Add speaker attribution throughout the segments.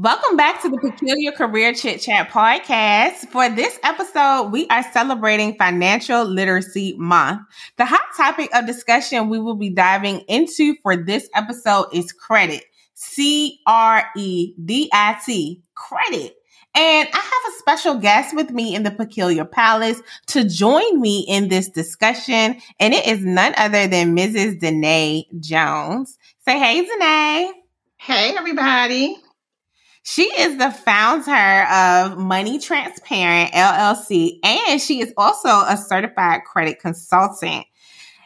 Speaker 1: Welcome back to the Peculiar Career Chit Chat podcast. For this episode, we are celebrating Financial Literacy Month. The hot topic of discussion we will be diving into for this episode is credit. C R E D I T, credit. And I have a special guest with me in the Peculiar Palace to join me in this discussion. And it is none other than Mrs. Danae Jones. Say hey, Danae.
Speaker 2: Hey, everybody.
Speaker 1: She is the founder of Money Transparent LLC, and she is also a certified credit consultant.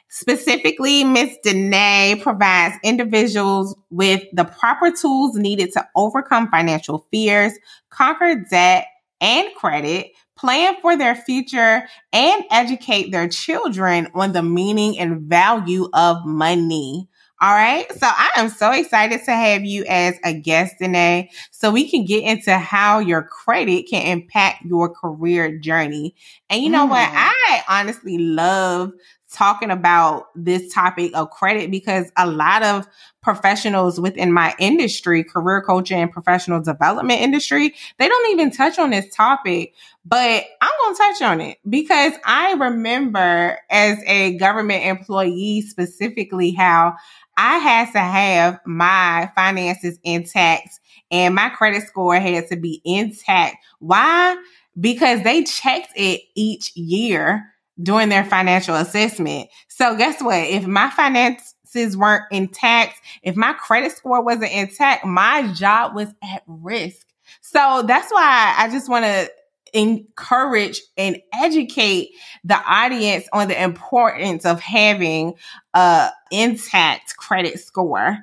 Speaker 1: Specifically, Ms. Danae provides individuals with the proper tools needed to overcome financial fears, conquer debt and credit, plan for their future, and educate their children on the meaning and value of money. All right. So I am so excited to have you as a guest today so we can get into how your credit can impact your career journey. And you know mm. what? I honestly love talking about this topic of credit because a lot of professionals within my industry, career coaching and professional development industry, they don't even touch on this topic. But I'm going to touch on it because I remember as a government employee specifically how I had to have my finances intact and my credit score had to be intact. Why? Because they checked it each year during their financial assessment. So guess what? If my finances weren't intact, if my credit score wasn't intact, my job was at risk. So that's why I just want to encourage and educate the audience on the importance of having a intact credit score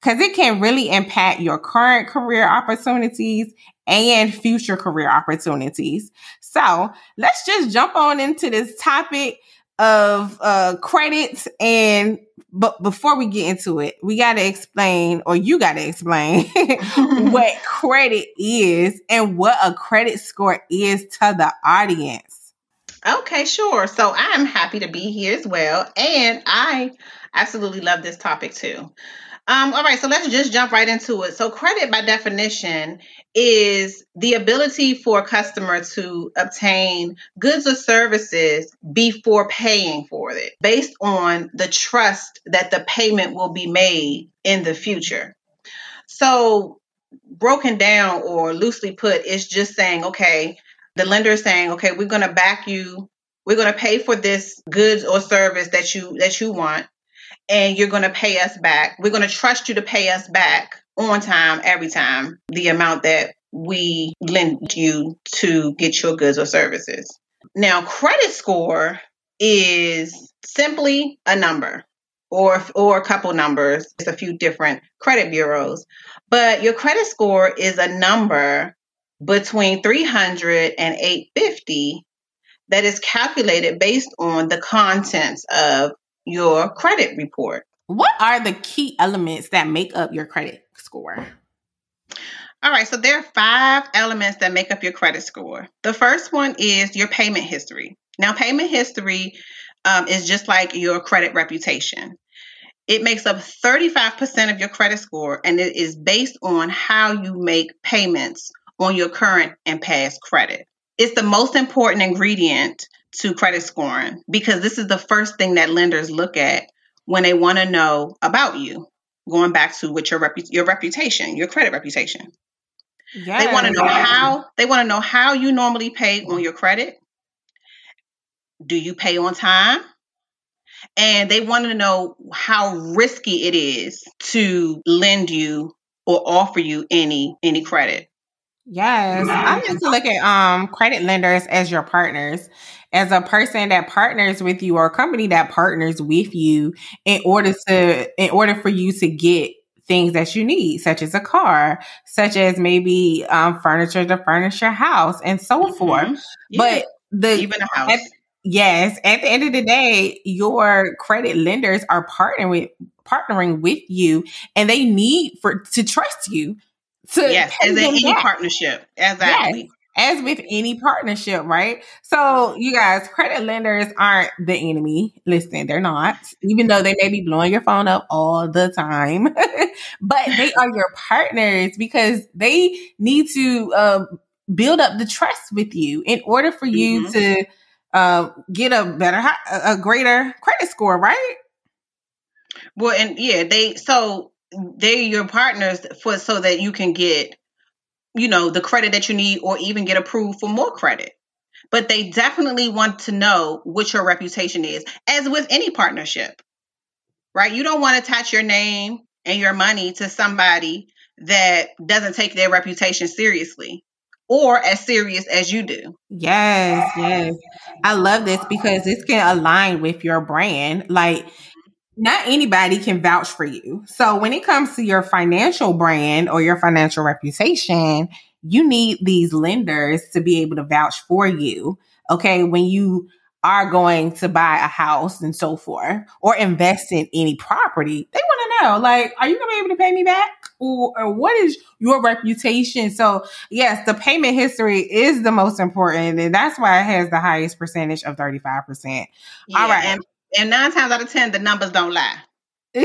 Speaker 1: because it can really impact your current career opportunities and future career opportunities. So let's just jump on into this topic of uh, credits and but before we get into it, we got to explain, or you got to explain, what credit is and what a credit score is to the audience.
Speaker 2: Okay, sure. So I'm happy to be here as well. And I absolutely love this topic too. Um, all right, so let's just jump right into it. So, credit by definition is the ability for a customer to obtain goods or services before paying for it, based on the trust that the payment will be made in the future. So, broken down or loosely put, it's just saying, okay, the lender is saying, okay, we're going to back you we're going to pay for this goods or service that you that you want and you're going to pay us back. We're going to trust you to pay us back on time every time the amount that we lend you to get your goods or services. Now, credit score is simply a number or or a couple numbers. It's a few different credit bureaus, but your credit score is a number between 300 and 850 that is calculated based on the contents of your credit report.
Speaker 1: What are the key elements that make up your credit score?
Speaker 2: All right, so there are five elements that make up your credit score. The first one is your payment history. Now, payment history um, is just like your credit reputation. It makes up 35% of your credit score, and it is based on how you make payments on your current and past credit. It's the most important ingredient to credit scoring because this is the first thing that lenders look at when they want to know about you. Going back to what your repu- your reputation, your credit reputation. Yes. They want to know how they want to know how you normally pay on your credit. Do you pay on time? And they want to know how risky it is to lend you or offer you any any credit.
Speaker 1: Yes, I like to look at um credit lenders as your partners, as a person that partners with you or a company that partners with you in order to in order for you to get things that you need, such as a car, such as maybe um, furniture to furnish your house, and so mm-hmm. forth. Yeah. But the
Speaker 2: even a house.
Speaker 1: At, yes, at the end of the day, your credit lenders are partnering with partnering with you, and they need for to trust you. To
Speaker 2: yes, as in any back. partnership, exactly.
Speaker 1: Yes as with any partnership, right? So you guys, credit lenders aren't the enemy. Listen, they're not, even though they may be blowing your phone up all the time, but they are your partners because they need to um, build up the trust with you in order for you mm-hmm. to uh, get a better, a greater credit score, right?
Speaker 2: Well, and yeah, they so they're your partners for so that you can get you know, the credit that you need or even get approved for more credit. But they definitely want to know what your reputation is, as with any partnership, right? You don't want to attach your name and your money to somebody that doesn't take their reputation seriously or as serious as you do.
Speaker 1: Yes, yes. I love this because this can align with your brand. Like not anybody can vouch for you. So when it comes to your financial brand or your financial reputation, you need these lenders to be able to vouch for you. Okay. When you are going to buy a house and so forth or invest in any property, they want to know, like, are you going to be able to pay me back? Or, or, what is your reputation? So yes, the payment history is the most important. And that's why it has the highest percentage of 35%.
Speaker 2: Yeah, All right. And and nine times out of 10, the numbers don't lie. All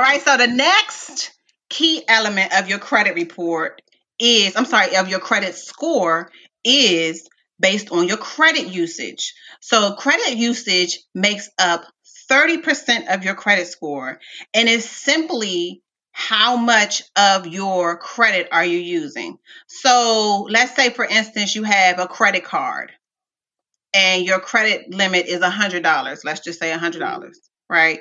Speaker 2: right. So the next key element of your credit report is, I'm sorry, of your credit score is based on your credit usage. So credit usage makes up 30% of your credit score and is simply how much of your credit are you using? So let's say, for instance, you have a credit card and your credit limit is $100, let's just say $100, mm-hmm. right?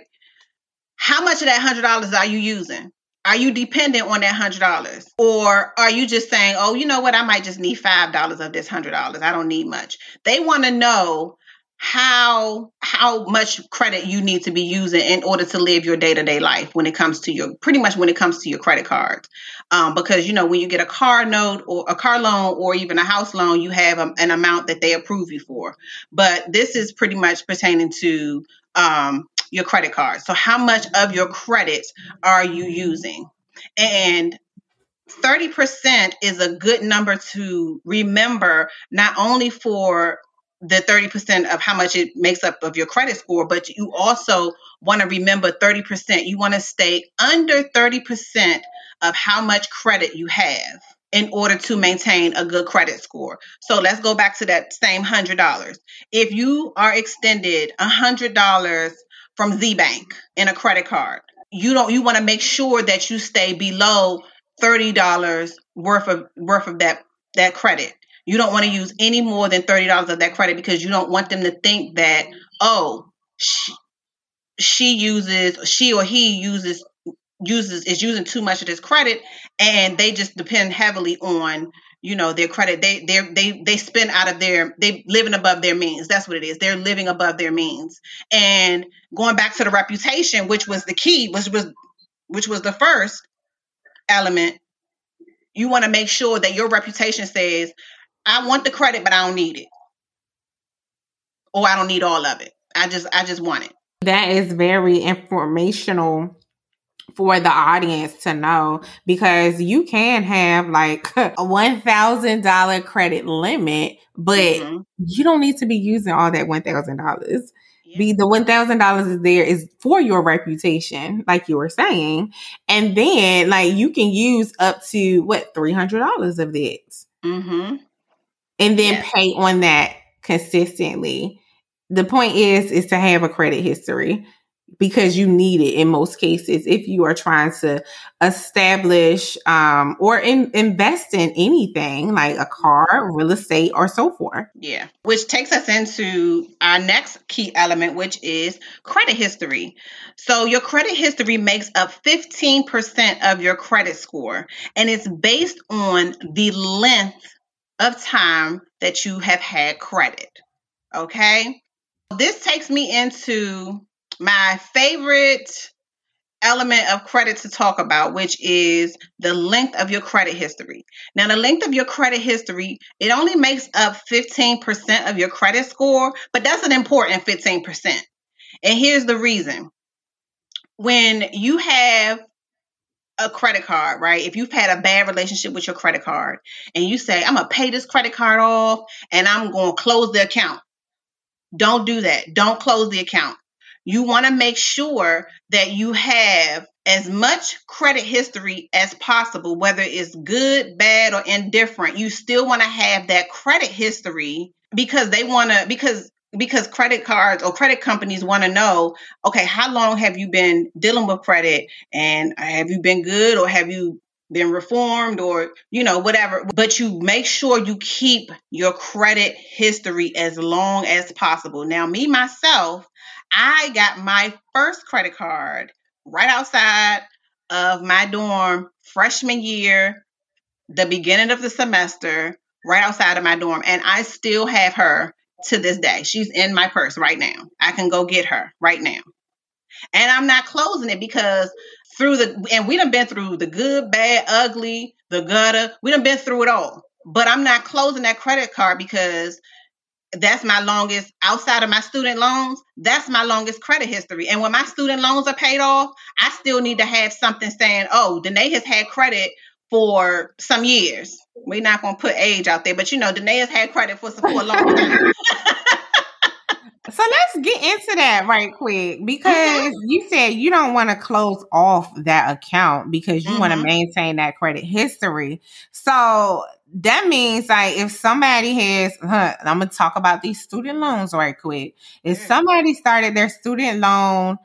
Speaker 2: How much of that $100 are you using? Are you dependent on that $100? Or are you just saying, oh, you know what? I might just need $5 of this $100. I don't need much. They want to know how how much credit you need to be using in order to live your day-to-day life when it comes to your pretty much when it comes to your credit cards. Um, because you know when you get a car note or a car loan or even a house loan you have a, an amount that they approve you for. But this is pretty much pertaining to um, your credit card. So how much of your credit are you using? And 30% is a good number to remember not only for the 30% of how much it makes up of your credit score, but you also want to remember 30%. You want to stay under 30% of how much credit you have in order to maintain a good credit score. So let's go back to that same $100. If you are extended $100 from Z Bank in a credit card, you don't you want to make sure that you stay below $30 worth of worth of that that credit you don't want to use any more than $30 of that credit because you don't want them to think that, oh, she, she uses, she or he uses uses is using too much of this credit and they just depend heavily on you know their credit. They they they they spend out of their they living above their means. That's what it is. They're living above their means. And going back to the reputation which was the key which was which was the first element you want to make sure that your reputation says I want the credit, but I don't need it. Or I don't need all of it. I just I just want it.
Speaker 1: That is very informational for the audience to know because you can have like a one thousand dollar credit limit, but mm-hmm. you don't need to be using all that one thousand dollars. Be the one thousand dollars is there is for your reputation, like you were saying, and then like you can use up to what three hundred dollars of that. Mm-hmm and then yes. pay on that consistently. The point is is to have a credit history because you need it in most cases if you are trying to establish um, or in, invest in anything like a car, real estate, or so forth.
Speaker 2: Yeah, which takes us into our next key element, which is credit history. So, your credit history makes up 15% of your credit score, and it's based on the length of time that you have had credit. Okay. This takes me into my favorite element of credit to talk about, which is the length of your credit history. Now, the length of your credit history, it only makes up 15% of your credit score, but that's an important 15%. And here's the reason. When you have a credit card, right? If you've had a bad relationship with your credit card and you say, I'm going to pay this credit card off and I'm going to close the account. Don't do that. Don't close the account you want to make sure that you have as much credit history as possible, whether it's good, bad, or indifferent. You still want to have that credit history because they want to, because because credit cards or credit companies want to know okay how long have you been dealing with credit? And uh, have you been good or have you been reformed or you know whatever. But you make sure you keep your credit history as long as possible. Now me myself I got my first credit card right outside of my dorm freshman year, the beginning of the semester, right outside of my dorm. And I still have her to this day. She's in my purse right now. I can go get her right now. And I'm not closing it because through the and we done been through the good, bad, ugly, the gutter. We done been through it all. But I'm not closing that credit card because that's my longest outside of my student loans that's my longest credit history and when my student loans are paid off i still need to have something saying oh danae has had credit for some years we're not going to put age out there but you know danae has had credit for, for a long time
Speaker 1: So let's get into that right quick because mm-hmm. you said you don't want to close off that account because you mm-hmm. want to maintain that credit history. So that means like if somebody has, huh, I'm gonna talk about these student loans right quick. If somebody started their student loan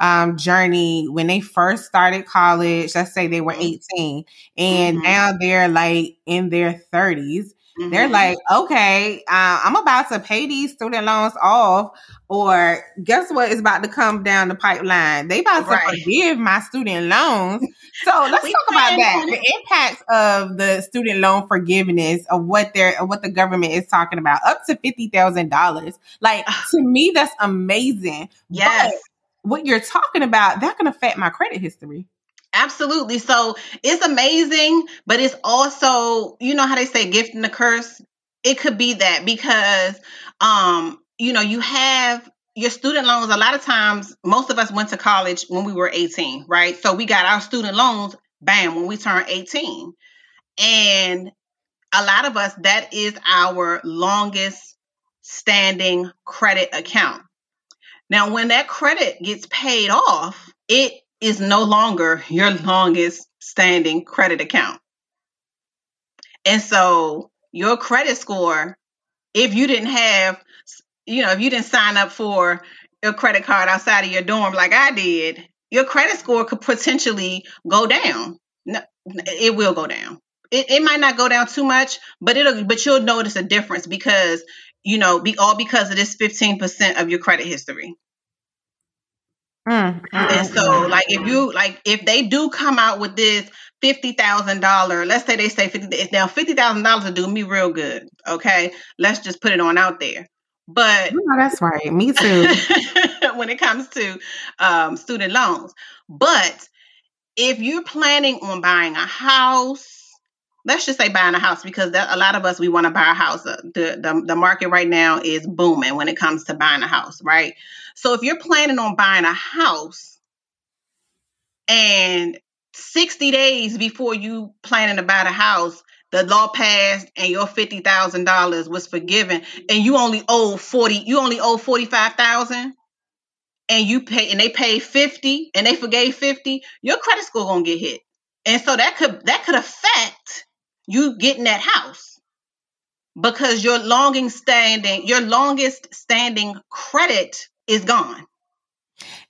Speaker 1: um, journey when they first started college, let's say they were mm-hmm. 18, and mm-hmm. now they're like in their 30s, Mm-hmm. They're like, okay, uh, I'm about to pay these student loans off, or guess what is about to come down the pipeline? They about right. to forgive my student loans. So let's talk about that. The impacts of the student loan forgiveness of what they're of what the government is talking about, up to fifty thousand dollars. Like to me, that's amazing.
Speaker 2: Yes. But
Speaker 1: what you're talking about, that can affect my credit history.
Speaker 2: Absolutely. So it's amazing, but it's also, you know how they say gift and a curse? It could be that because um, you know, you have your student loans, a lot of times most of us went to college when we were 18, right? So we got our student loans, bam, when we turned 18. And a lot of us, that is our longest standing credit account. Now, when that credit gets paid off, it is no longer your longest standing credit account. And so your credit score, if you didn't have, you know, if you didn't sign up for a credit card outside of your dorm like I did, your credit score could potentially go down. No, it will go down. It, it might not go down too much, but it'll but you'll notice a difference because you know, be all because of this 15% of your credit history. Mm, and so, like, if you like, if they do come out with this fifty thousand dollar, let's say they say fifty, now fifty thousand dollars will do me real good. Okay, let's just put it on out there. But
Speaker 1: no, that's right, me too.
Speaker 2: when it comes to um, student loans, but if you're planning on buying a house let's just say buying a house because that, a lot of us we want to buy a house. Uh, the, the the market right now is booming when it comes to buying a house, right? So if you're planning on buying a house and 60 days before you planning to buy the house, the law passed and your fifty thousand dollars was forgiven, and you only owe forty, you only owe forty five thousand, and you pay, and they pay fifty, and they forgave fifty, your credit score gonna get hit, and so that could that could affect you getting that house because your longing standing, your longest standing credit is gone.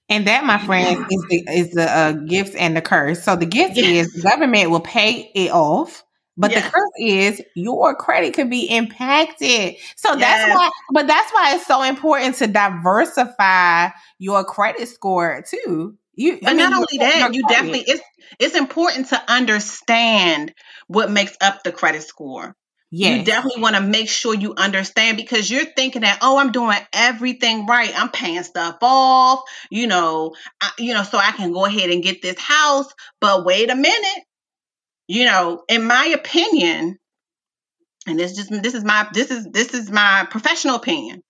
Speaker 1: And that, my friends, is the is the uh, gifts and the curse. So the gift yes. is government will pay it off, but yes. the curse is your credit could be impacted. So yes. that's why, but that's why it's so important to diversify your credit score too.
Speaker 2: You, but I mean, not only that, you definitely it's it's important to understand what makes up the credit score Yes. You definitely want to make sure you understand because you're thinking that, oh, I'm doing everything right. I'm paying stuff off, you know, I, you know, so I can go ahead and get this house. But wait a minute, you know, in my opinion, and this just this is my this is this is my professional opinion.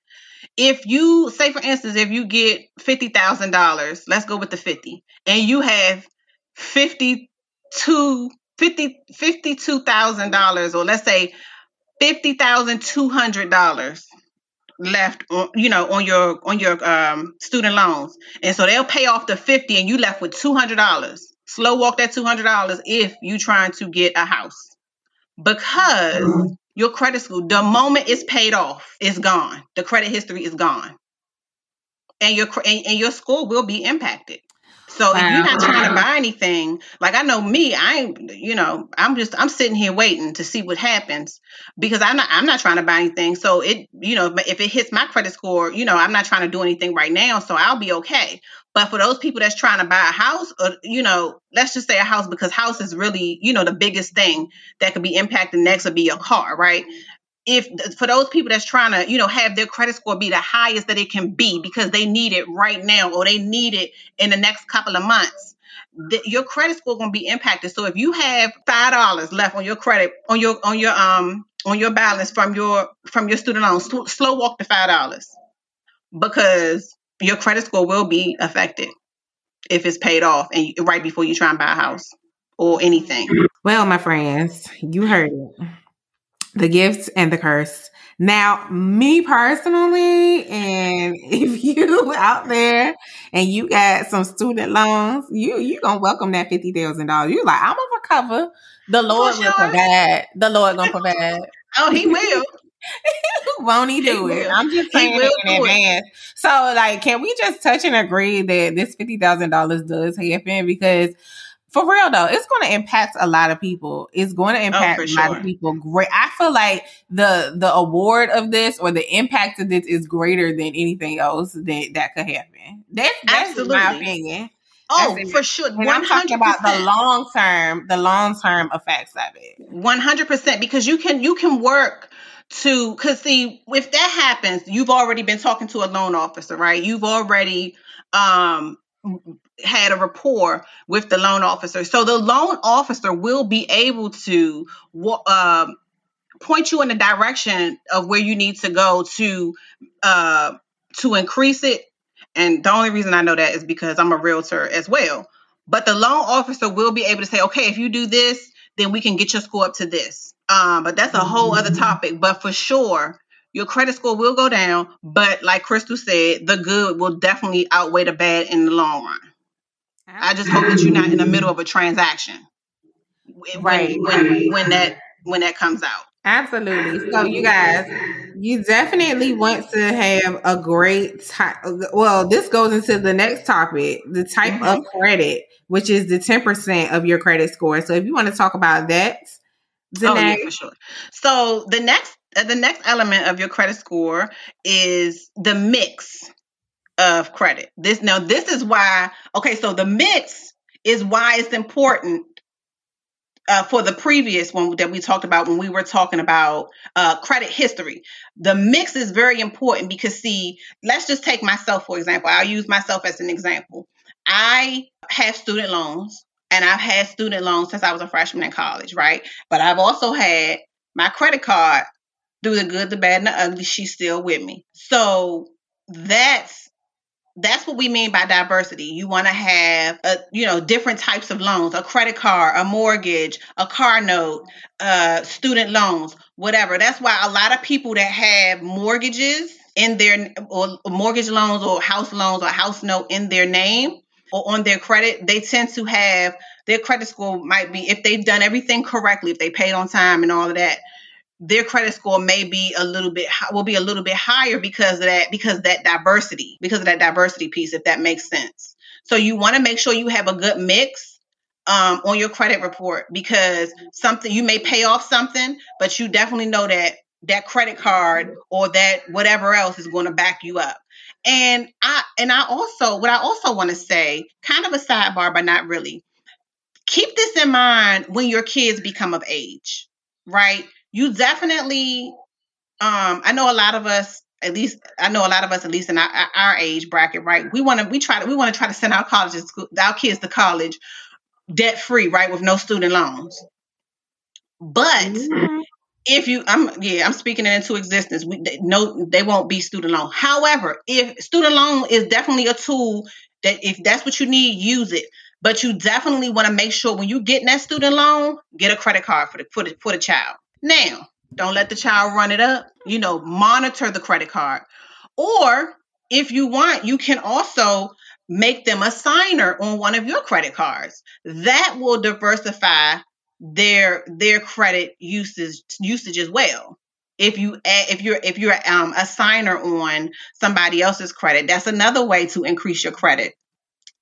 Speaker 2: If you say, for instance, if you get fifty thousand dollars, let's go with the fifty, and you have fifty two 50 $52,000 or let's say $50,200 left on, you know on your on your um, student loans. And so they'll pay off the 50 and you left with $200 slow walk that $200 if you trying to get a house. Because mm-hmm. Your credit score the moment it's paid off it's gone the credit history is gone and your and, and your score will be impacted so wow. if you're not trying to buy anything, like I know me, I ain't, you know, I'm just I'm sitting here waiting to see what happens because I'm not I'm not trying to buy anything. So it, you know, if it hits my credit score, you know, I'm not trying to do anything right now, so I'll be okay. But for those people that's trying to buy a house, or you know, let's just say a house because house is really, you know, the biggest thing that could be impacted next would be your car, right? if for those people that's trying to you know have their credit score be the highest that it can be because they need it right now or they need it in the next couple of months the, your credit score going to be impacted so if you have five dollars left on your credit on your on your um on your balance from your from your student loan sl- slow walk the five dollars because your credit score will be affected if it's paid off and you, right before you try and buy a house or anything
Speaker 1: well my friends you heard it the gifts and the curse. Now, me personally, and if you out there and you got some student loans, you you gonna welcome that fifty thousand dollars. You like, I'm gonna recover. The Lord sure. will provide. The Lord gonna provide.
Speaker 2: oh, He will.
Speaker 1: Won't he do it? I'm just saying it in advance. It. So, like, can we just touch and agree that this fifty thousand dollars does happen? Because for real though, it's going to impact a lot of people. It's going to oh, impact oh, a sure. lot of people. Great. I feel like the the award of this or the impact of this is greater than anything else that that could happen. That's that's Absolutely. my opinion.
Speaker 2: Oh, for sure.
Speaker 1: And I'm talking about the long term, the long term effects of it.
Speaker 2: One hundred percent, because you can you can work to because see if that happens, you've already been talking to a loan officer, right? You've already um had a rapport with the loan officer. So the loan officer will be able to uh, point you in the direction of where you need to go to uh, to increase it. And the only reason I know that is because I'm a realtor as well. But the loan officer will be able to say, okay, if you do this, then we can get your score up to this. Um, but that's a whole other topic. But for sure, your credit score will go down. But like Crystal said, the good will definitely outweigh the bad in the long run. I just hope that you're not in the middle of a transaction when, right. when, when that when that comes out.
Speaker 1: Absolutely. So you guys, you definitely want to have a great type. Well, this goes into the next topic, the type mm-hmm. of credit, which is the 10% of your credit score. So if you want to talk about that,
Speaker 2: oh, yeah, for sure. So the next uh, the next element of your credit score is the mix of credit. This now this is why okay, so the mix is why it's important uh, for the previous one that we talked about when we were talking about uh, credit history. The mix is very important because, see, let's just take myself for example. I'll use myself as an example. I have student loans and I've had student loans since I was a freshman in college, right? But I've also had my credit card through the good, the bad, and the ugly. She's still with me. So that's that's what we mean by diversity. You want to have, a, you know, different types of loans: a credit card, a mortgage, a car note, uh, student loans, whatever. That's why a lot of people that have mortgages in their or mortgage loans or house loans or house note in their name or on their credit, they tend to have their credit score might be if they've done everything correctly, if they paid on time and all of that their credit score may be a little bit will be a little bit higher because of that because of that diversity because of that diversity piece if that makes sense. So you want to make sure you have a good mix um, on your credit report because something you may pay off something but you definitely know that that credit card or that whatever else is going to back you up and i and i also what i also want to say kind of a sidebar but not really keep this in mind when your kids become of age right you definitely um I know a lot of us at least I know a lot of us at least in our, our age bracket, right? We want to we try to we want to try to send our colleges our kids to college debt free, right, with no student loans. But mm-hmm. If you, I'm yeah, I'm speaking it into existence. We they, no, they won't be student loan. However, if student loan is definitely a tool that if that's what you need, use it. But you definitely want to make sure when you get that student loan, get a credit card for the for the for the child. Now, don't let the child run it up. You know, monitor the credit card. Or if you want, you can also make them a signer on one of your credit cards. That will diversify their their credit usage usage as well. If you if you're if you're um, a signer on somebody else's credit, that's another way to increase your credit.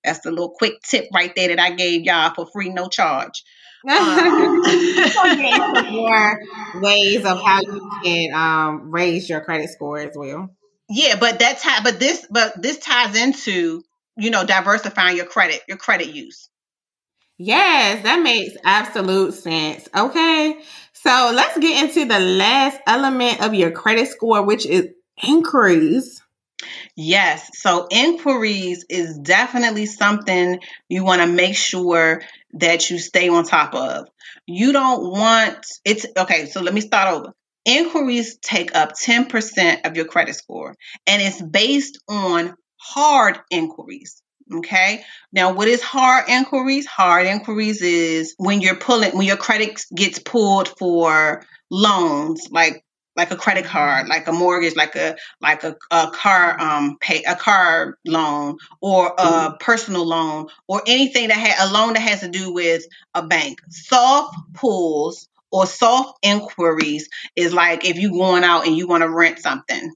Speaker 2: That's a little quick tip right there that I gave y'all for free, no charge. Um,
Speaker 1: more ways of how you can um, raise your credit score as well.
Speaker 2: Yeah, but that's how. But this, but this ties into you know diversifying your credit, your credit use.
Speaker 1: Yes, that makes absolute sense. Okay. So let's get into the last element of your credit score, which is inquiries.
Speaker 2: Yes. So inquiries is definitely something you want to make sure that you stay on top of. You don't want it's okay. So let me start over. Inquiries take up 10% of your credit score and it's based on hard inquiries. Okay. Now, what is hard inquiries? Hard inquiries is when you're pulling, when your credit gets pulled for loans, like like a credit card, like a mortgage, like a like a, a car um pay a car loan or a mm-hmm. personal loan or anything that had a loan that has to do with a bank. Soft pulls or soft inquiries is like if you going out and you want to rent something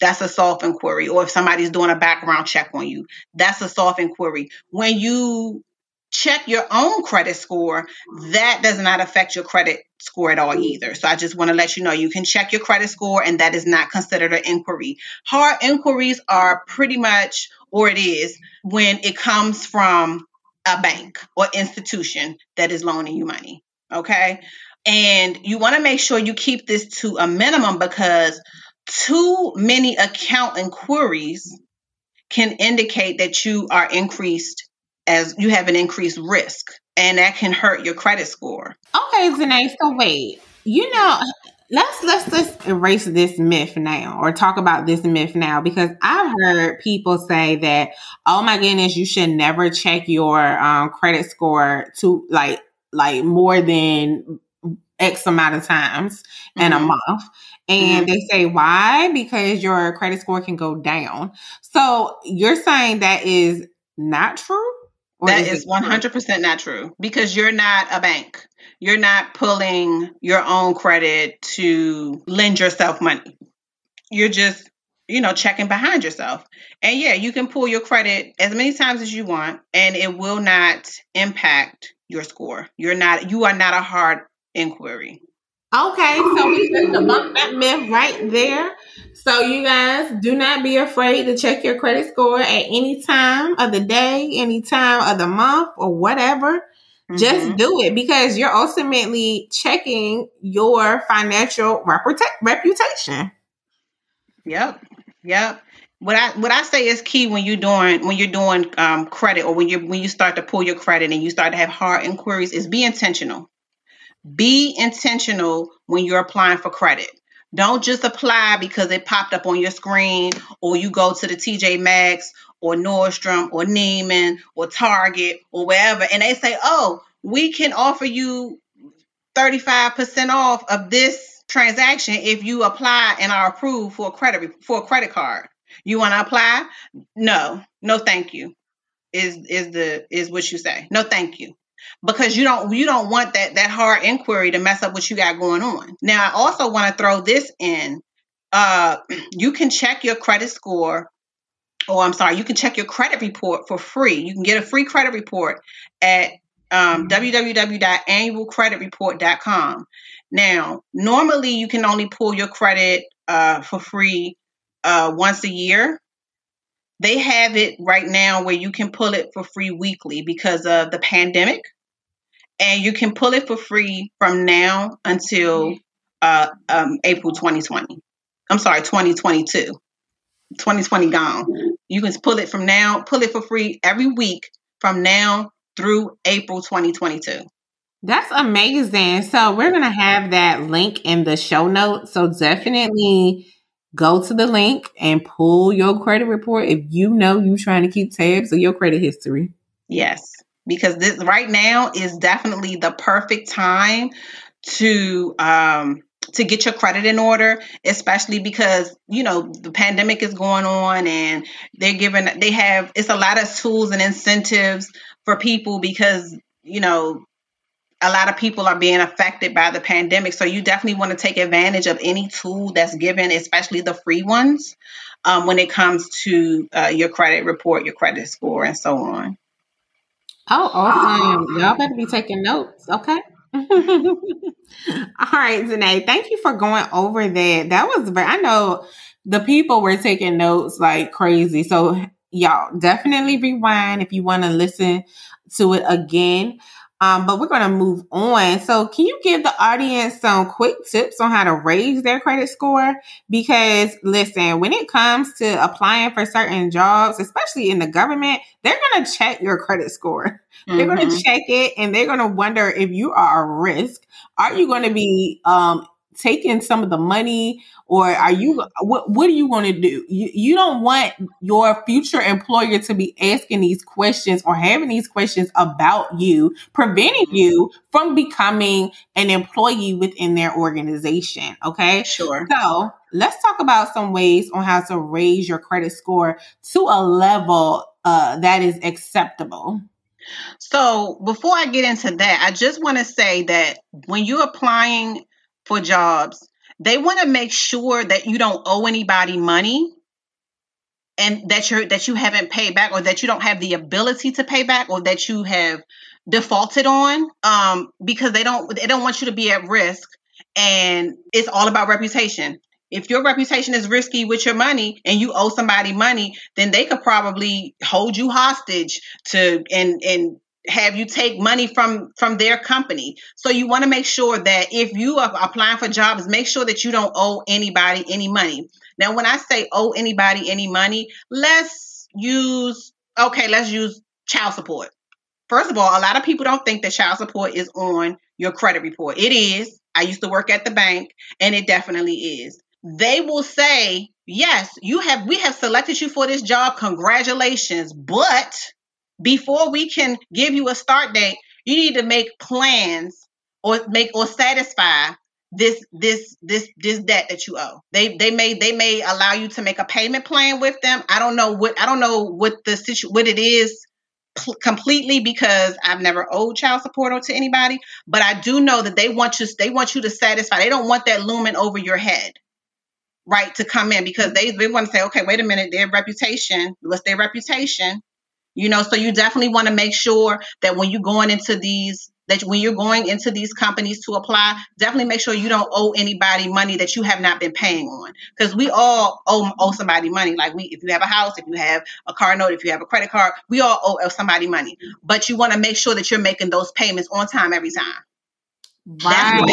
Speaker 2: that's a soft inquiry. Or if somebody's doing a background check on you, that's a soft inquiry. When you check your own credit score, that does not affect your credit score at all either. So I just want to let you know you can check your credit score and that is not considered an inquiry. Hard inquiries are pretty much, or it is, when it comes from a bank or institution that is loaning you money. Okay. And you want to make sure you keep this to a minimum because too many account inquiries can indicate that you are increased as you have an increased risk and that can hurt your credit score.
Speaker 1: Okay, Zane, so wait. You know, let's let's let's erase this myth now or talk about this myth now because I've heard people say that, oh my goodness, you should never check your um, credit score to like like more than X amount of times mm-hmm. in a mm-hmm. month. And mm-hmm. they say, why? Because your credit score can go down. So you're saying that is not true?
Speaker 2: That is, is 100% true? not true because you're not a bank. You're not pulling your own credit to lend yourself money. You're just, you know, checking behind yourself. And yeah, you can pull your credit as many times as you want and it will not impact your score. You're not you are not a hard inquiry.
Speaker 1: Okay, so we just debunked that myth right there. So you guys do not be afraid to check your credit score at any time of the day, any time of the month, or whatever. Mm-hmm. Just do it because you're ultimately checking your financial reputation.
Speaker 2: Yep, yep. What I what I say is key when you're doing when you're doing um, credit or when you when you start to pull your credit and you start to have hard inquiries is be intentional be intentional when you're applying for credit. Don't just apply because it popped up on your screen or you go to the TJ Maxx or Nordstrom or Neiman or Target or wherever and they say, "Oh, we can offer you 35% off of this transaction if you apply and are approved for a credit for a credit card." You want to apply? No. No, thank you. Is is the is what you say. No, thank you because you don't you don't want that that hard inquiry to mess up what you got going on. Now, I also want to throw this in. Uh, you can check your credit score oh, I'm sorry, you can check your credit report for free. You can get a free credit report at um, www.annualcreditreport.com. Now, normally you can only pull your credit uh, for free uh, once a year. They have it right now where you can pull it for free weekly because of the pandemic and you can pull it for free from now until uh, um, April 2020. I'm sorry, 2022. 2020 gone. You can pull it from now, pull it for free every week from now through April 2022.
Speaker 1: That's amazing. So we're going to have that link in the show notes. So definitely go to the link and pull your credit report if you know you're trying to keep tabs of your credit history.
Speaker 2: Yes, because this right now is definitely the perfect time to um to get your credit in order, especially because you know the pandemic is going on and they're giving they have it's a lot of tools and incentives for people because you know a lot of people are being affected by the pandemic. So you definitely want to take advantage of any tool that's given, especially the free ones, um, when it comes to uh, your credit report, your credit score, and so on.
Speaker 1: Oh, awesome. Y'all better be taking notes. Okay. All right, Zane, thank you for going over that. That was I know the people were taking notes like crazy. So, y'all definitely rewind if you want to listen to it again. Um, but we're going to move on. So, can you give the audience some quick tips on how to raise their credit score? Because, listen, when it comes to applying for certain jobs, especially in the government, they're going to check your credit score. Mm-hmm. They're going to check it and they're going to wonder if you are a risk. Are you going to be um, taking some of the money or are you what what are you going to do? You, you don't want your future employer to be asking these questions or having these questions about you preventing you from becoming an employee within their organization okay?
Speaker 2: Sure.
Speaker 1: So let's talk about some ways on how to raise your credit score to a level uh, that is acceptable.
Speaker 2: So before I get into that, I just want to say that when you're applying for jobs, they want to make sure that you don't owe anybody money and that you're that you haven't paid back or that you don't have the ability to pay back or that you have defaulted on um, because they don't they don't want you to be at risk. And it's all about reputation. If your reputation is risky with your money and you owe somebody money then they could probably hold you hostage to and and have you take money from from their company. So you want to make sure that if you are applying for jobs make sure that you don't owe anybody any money. Now when i say owe anybody any money let's use okay let's use child support. First of all a lot of people don't think that child support is on your credit report. It is. I used to work at the bank and it definitely is. They will say yes you have we have selected you for this job. Congratulations. But before we can give you a start date, you need to make plans or make or satisfy this this this this debt that you owe. They they may they may allow you to make a payment plan with them. I don't know what I don't know what the situ what it is completely because I've never owed child support or to anybody, but I do know that they want you they want you to satisfy. They don't want that looming over your head. Right to come in because they, they want to say, okay, wait a minute, their reputation, what's their reputation? You know so you definitely want to make sure that when you're going into these that when you're going into these companies to apply definitely make sure you don't owe anybody money that you have not been paying on. Because we all owe, owe somebody money. Like we if you have a house if you have a car note if you have a credit card we all owe somebody money. But you want to make sure that you're making those payments on time every time. Right.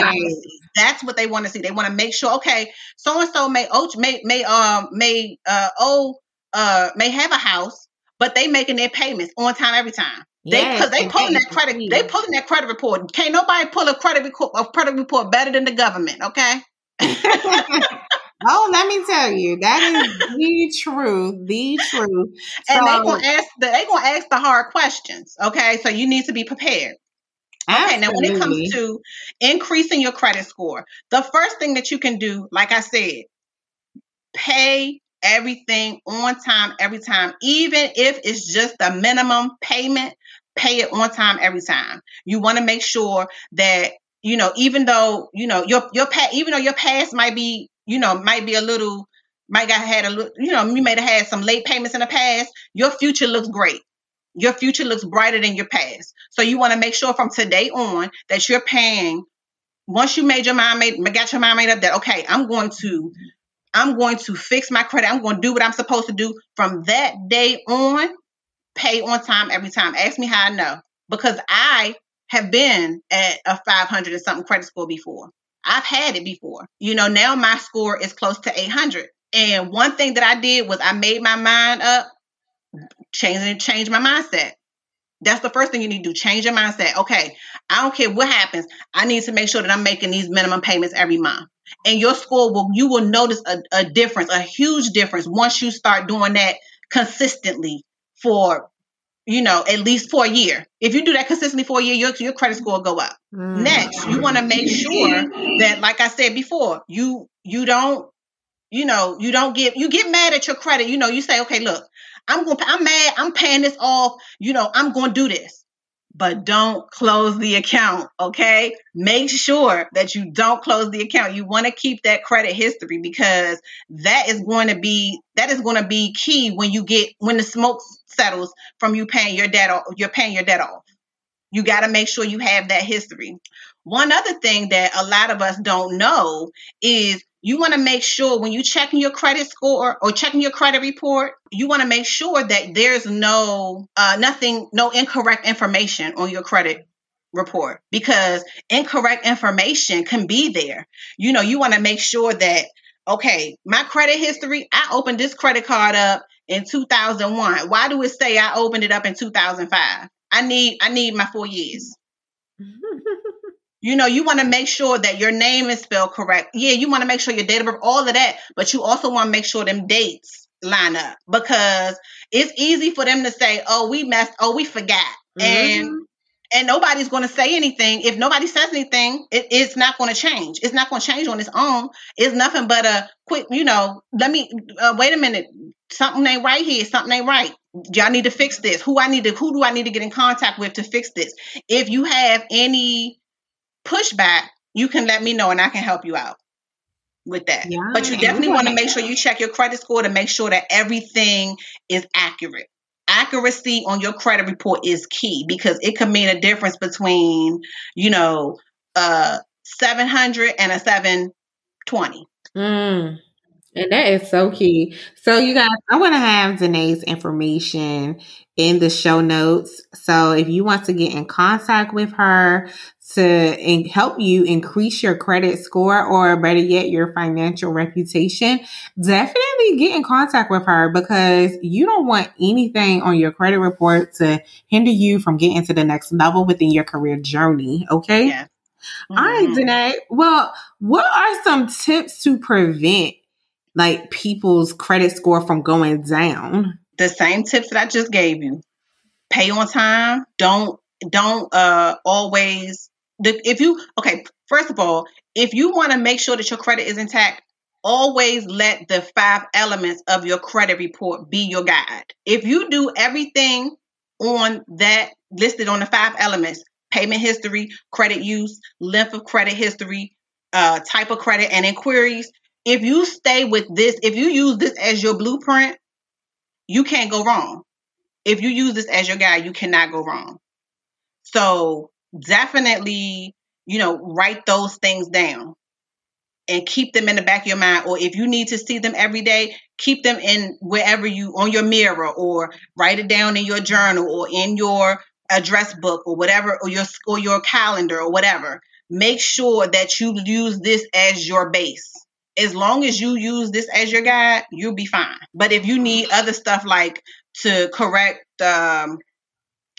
Speaker 2: That's what, they want to see. They want to make sure, okay, so and so may owe may may um may uh owe uh may have a house, but they making their payments on time every time. They yes, they pulling that credit. They pulling that credit report. Can't nobody pull a credit report a credit report better than the government. Okay.
Speaker 1: oh, let me tell you, that is the truth. The truth.
Speaker 2: And so, they gonna ask the they gonna ask the hard questions. Okay, so you need to be prepared. Okay, now when it comes to increasing your credit score, the first thing that you can do, like I said, pay everything on time, every time, even if it's just the minimum payment, pay it on time every time. You want to make sure that you know, even though you know your your past, even though your past might be, you know, might be a little, might have had a little, you know, you may have had some late payments in the past. Your future looks great. Your future looks brighter than your past. So you want to make sure from today on that you're paying. Once you made your mind made, got your mind made up that okay, I'm going to I'm going to fix my credit. I'm going to do what I'm supposed to do from that day on. Pay on time every time. Ask me how I know because I have been at a 500 and something credit score before. I've had it before. You know, now my score is close to 800. And one thing that I did was I made my mind up, changing change my mindset. That's the first thing you need to do. Change your mindset. Okay, I don't care what happens. I need to make sure that I'm making these minimum payments every month. And your score will you will notice a, a difference, a huge difference once you start doing that consistently for you know, at least for a year. If you do that consistently for a year, your, your credit score will go up. Mm. Next, you want to make sure that, like I said before, you you don't, you know, you don't get you get mad at your credit. You know, you say, okay, look, I'm going, I'm mad, I'm paying this off. You know, I'm going to do this but don't close the account. Okay. Make sure that you don't close the account. You want to keep that credit history because that is going to be, that is going to be key when you get, when the smoke settles from you paying your debt, off, you're paying your debt off. You got to make sure you have that history. One other thing that a lot of us don't know is you want to make sure when you checking your credit score or checking your credit report, you want to make sure that there's no uh, nothing, no incorrect information on your credit report because incorrect information can be there. You know, you want to make sure that okay, my credit history, I opened this credit card up in 2001. Why do it say I opened it up in 2005? I need I need my 4 years. You know, you want to make sure that your name is spelled correct. Yeah, you want to make sure your date of birth, all of that, but you also want to make sure them dates line up because it's easy for them to say, "Oh, we messed. Oh, we forgot," mm-hmm. and and nobody's going to say anything. If nobody says anything, it, it's not going to change. It's not going to change on its own. It's nothing but a quick, you know. Let me uh, wait a minute. Something ain't right here. Something ain't right. Y'all need to fix this. Who I need to? Who do I need to get in contact with to fix this? If you have any pushback, you can let me know and I can help you out with that. Yeah, but you definitely want to make sure you check your credit score to make sure that everything is accurate. Accuracy on your credit report is key because it can mean a difference between, you know, uh 700 and a 720.
Speaker 1: Mm. And that is so key. So, you guys, I want to have Danae's information in the show notes. So, if you want to get in contact with her to help you increase your credit score or better yet, your financial reputation, definitely get in contact with her because you don't want anything on your credit report to hinder you from getting to the next level within your career journey. Okay. Yeah. Mm-hmm. All right, mm-hmm. Danae. Well, what are some tips to prevent like people's credit score from going down?
Speaker 2: The same tips that I just gave you. Pay on time. Don't don't uh always the, if you okay, first of all, if you want to make sure that your credit is intact, always let the five elements of your credit report be your guide. If you do everything on that listed on the five elements, payment history, credit use, length of credit history, uh, type of credit, and inquiries, if you stay with this, if you use this as your blueprint, you can't go wrong. If you use this as your guide, you cannot go wrong. So definitely, you know, write those things down and keep them in the back of your mind. Or if you need to see them every day, keep them in wherever you on your mirror or write it down in your journal or in your address book or whatever, or your or your calendar or whatever. Make sure that you use this as your base as long as you use this as your guide, you'll be fine. But if you need other stuff like to correct um,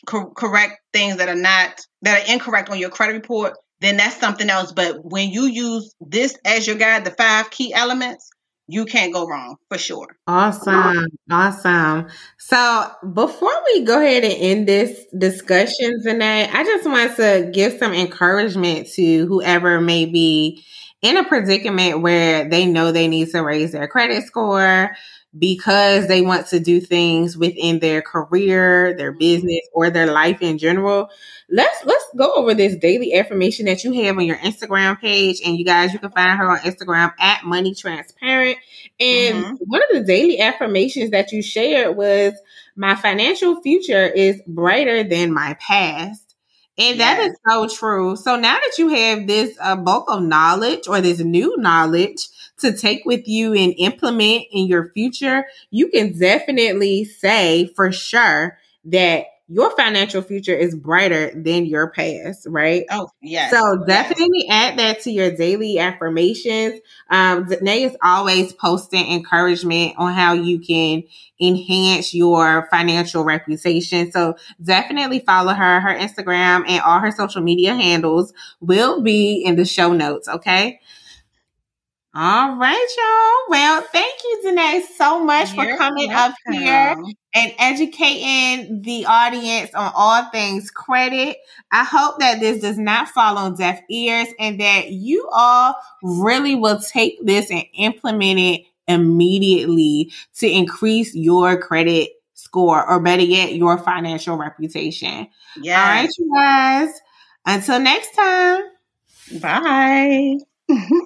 Speaker 2: co- correct things that are not that are incorrect on your credit report, then that's something else. But when you use this as your guide, the five key elements, you can't go wrong for sure.
Speaker 1: Awesome. Awesome. So before we go ahead and end this discussion tonight, I just want to give some encouragement to whoever may be in a predicament where they know they need to raise their credit score because they want to do things within their career, their mm-hmm. business, or their life in general. Let's let's go over this daily affirmation that you have on your Instagram page. And you guys, you can find her on Instagram at Money Transparent. And mm-hmm. one of the daily affirmations that you shared was my financial future is brighter than my past. And yes. that is so true. So now that you have this uh, bulk of knowledge or this new knowledge to take with you and implement in your future, you can definitely say for sure that your financial future is brighter than your past, right?
Speaker 2: Oh, yes.
Speaker 1: So definitely yes. add that to your daily affirmations. Um, Danae is always posting encouragement on how you can enhance your financial reputation. So definitely follow her. Her Instagram and all her social media handles will be in the show notes. Okay. All right, y'all. Well, thank you, Danae, so much You're for coming welcome. up here and educating the audience on all things credit. I hope that this does not fall on deaf ears and that you all really will take this and implement it immediately to increase your credit score or better yet, your financial reputation. Yeah. All right, you guys. Until next time.
Speaker 2: Bye.